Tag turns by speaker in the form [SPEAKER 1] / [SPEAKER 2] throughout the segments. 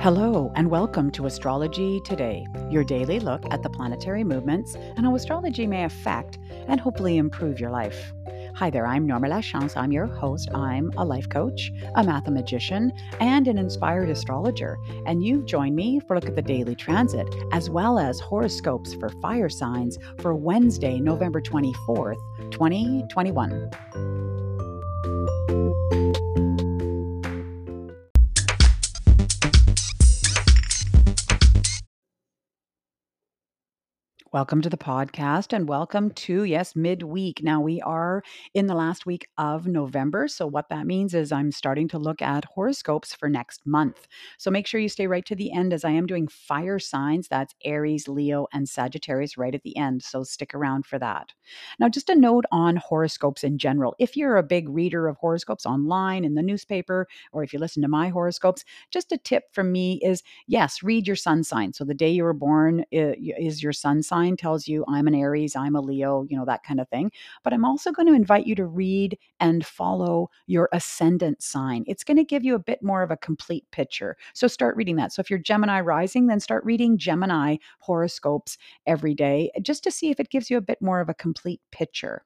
[SPEAKER 1] Hello, and welcome to Astrology Today, your daily look at the planetary movements and how astrology may affect and hopefully improve your life. Hi there, I'm Norma Lachance. I'm your host. I'm a life coach, a mathematician, and an inspired astrologer. And you've joined me for a look at the daily transit, as well as horoscopes for fire signs for Wednesday, November 24th, 2021. Welcome to the podcast and welcome to, yes, midweek. Now, we are in the last week of November. So, what that means is I'm starting to look at horoscopes for next month. So, make sure you stay right to the end as I am doing fire signs. That's Aries, Leo, and Sagittarius right at the end. So, stick around for that. Now, just a note on horoscopes in general. If you're a big reader of horoscopes online in the newspaper, or if you listen to my horoscopes, just a tip from me is yes, read your sun sign. So, the day you were born is your sun sign sign tells you I'm an Aries, I'm a Leo, you know, that kind of thing. But I'm also going to invite you to read and follow your ascendant sign. It's going to give you a bit more of a complete picture. So start reading that. So if you're Gemini rising, then start reading Gemini horoscopes every day just to see if it gives you a bit more of a complete picture.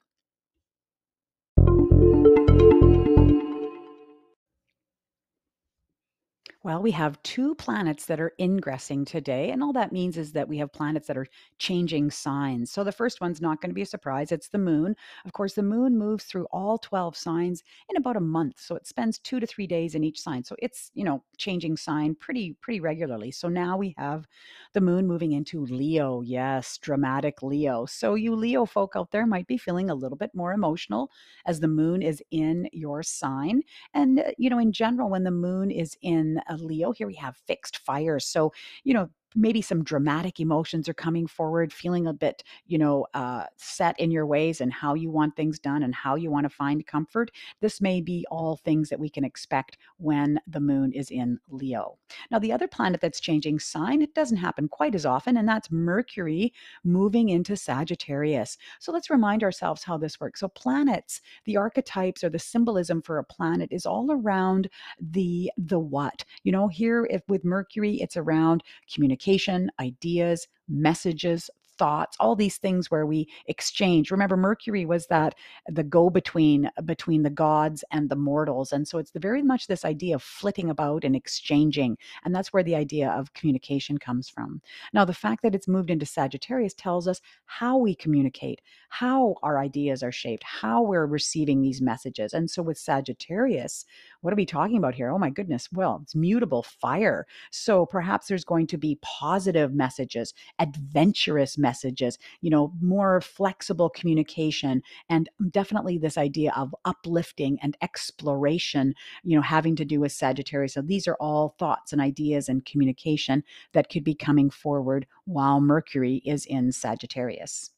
[SPEAKER 1] Well, we have two planets that are ingressing today. And all that means is that we have planets that are changing signs. So the first one's not going to be a surprise. It's the moon. Of course, the moon moves through all 12 signs in about a month. So it spends two to three days in each sign. So it's, you know, changing sign pretty, pretty regularly. So now we have the moon moving into Leo. Yes, dramatic Leo. So you Leo folk out there might be feeling a little bit more emotional as the moon is in your sign. And, uh, you know, in general, when the moon is in a Leo, here we have fixed fires. So, you know, maybe some dramatic emotions are coming forward, feeling a bit, you know, uh, set in your ways and how you want things done and how you want to find comfort. This may be all things that we can expect when the moon is in Leo. Now, the other planet that's changing sign, it doesn't happen quite as often, and that's Mercury moving into Sagittarius. So let's remind ourselves how this works. So, planets, the archetypes or the symbolism for a planet is all around the the what. You know, here if with Mercury, it's around communication communication, ideas, messages, thoughts all these things where we exchange. Remember mercury was that the go between uh, between the gods and the mortals and so it's the very much this idea of flitting about and exchanging and that's where the idea of communication comes from. Now the fact that it's moved into sagittarius tells us how we communicate how our ideas are shaped how we're receiving these messages and so with sagittarius what are we talking about here? Oh my goodness well it's mutable fire. So perhaps there's going to be positive messages adventurous messages, you know, more flexible communication, and definitely this idea of uplifting and exploration, you know, having to do with Sagittarius. So these are all thoughts and ideas and communication that could be coming forward while Mercury is in Sagittarius.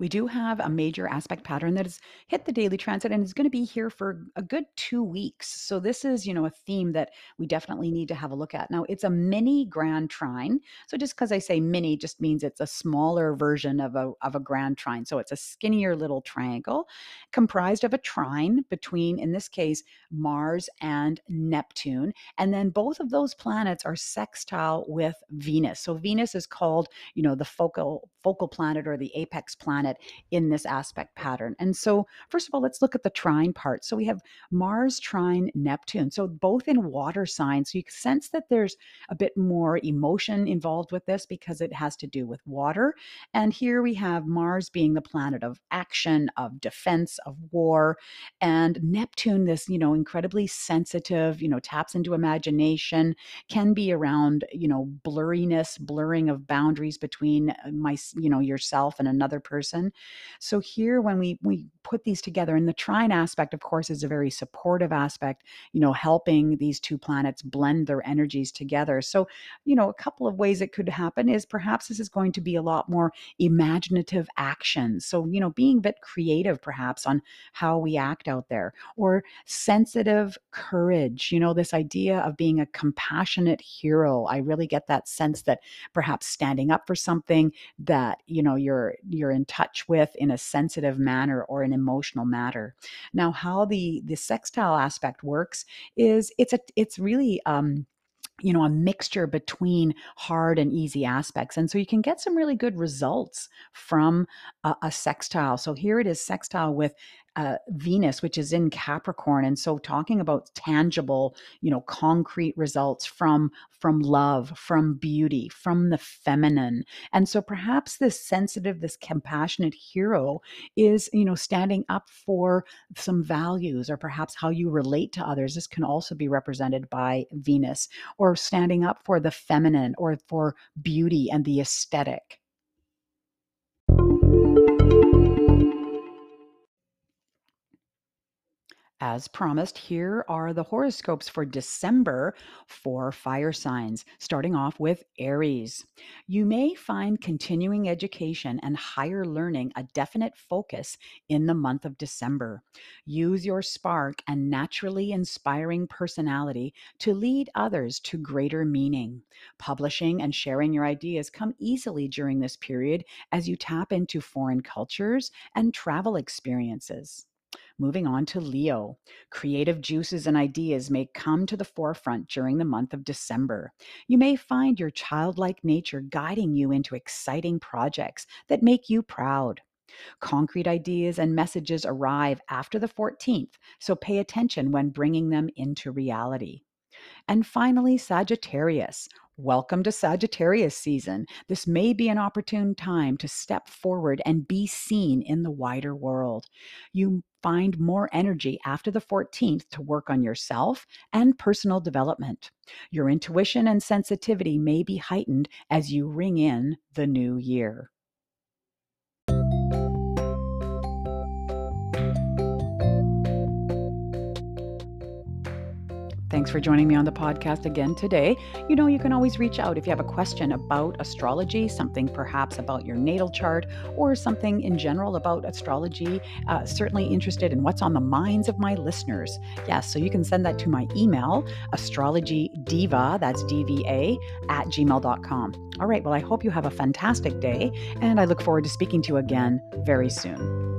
[SPEAKER 1] We do have a major aspect pattern that has hit the daily transit and is going to be here for a good two weeks. So this is, you know, a theme that we definitely need to have a look at. Now, it's a mini grand trine. So just because I say mini just means it's a smaller version of a, of a grand trine. So it's a skinnier little triangle comprised of a trine between, in this case, Mars and Neptune. And then both of those planets are sextile with Venus. So Venus is called, you know, the focal focal planet or the apex planet planet in this aspect pattern. And so, first of all, let's look at the trine part. So we have Mars trine Neptune. So both in water signs. So you sense that there's a bit more emotion involved with this because it has to do with water. And here we have Mars being the planet of action, of defense, of war, and Neptune, this, you know, incredibly sensitive, you know, taps into imagination, can be around, you know, blurriness, blurring of boundaries between uh, my, you know, yourself and another person person. So here, when we we put these together, and the trine aspect, of course, is a very supportive aspect. You know, helping these two planets blend their energies together. So, you know, a couple of ways it could happen is perhaps this is going to be a lot more imaginative action. So, you know, being a bit creative, perhaps on how we act out there, or sensitive courage. You know, this idea of being a compassionate hero. I really get that sense that perhaps standing up for something that you know you're you're in touch touch with in a sensitive manner or an emotional matter. Now, how the the sextile aspect works is it's a it's really um, you know, a mixture between hard and easy aspects. And so you can get some really good results from a, a sextile. So here it is sextile with uh, Venus, which is in Capricorn, and so talking about tangible, you know, concrete results from from love, from beauty, from the feminine, and so perhaps this sensitive, this compassionate hero is, you know, standing up for some values, or perhaps how you relate to others. This can also be represented by Venus, or standing up for the feminine, or for beauty and the aesthetic. As promised, here are the horoscopes for December for fire signs, starting off with Aries. You may find continuing education and higher learning a definite focus in the month of December. Use your spark and naturally inspiring personality to lead others to greater meaning. Publishing and sharing your ideas come easily during this period as you tap into foreign cultures and travel experiences. Moving on to Leo. Creative juices and ideas may come to the forefront during the month of December. You may find your childlike nature guiding you into exciting projects that make you proud. Concrete ideas and messages arrive after the 14th, so pay attention when bringing them into reality. And finally, Sagittarius. Welcome to Sagittarius season. This may be an opportune time to step forward and be seen in the wider world. You find more energy after the 14th to work on yourself and personal development. Your intuition and sensitivity may be heightened as you ring in the new year. Thanks for joining me on the podcast again today. You know, you can always reach out if you have a question about astrology, something perhaps about your natal chart, or something in general about astrology. Uh, certainly interested in what's on the minds of my listeners. Yes, so you can send that to my email, astrologydiva, that's D-V-A, at gmail.com. All right, well, I hope you have a fantastic day, and I look forward to speaking to you again very soon.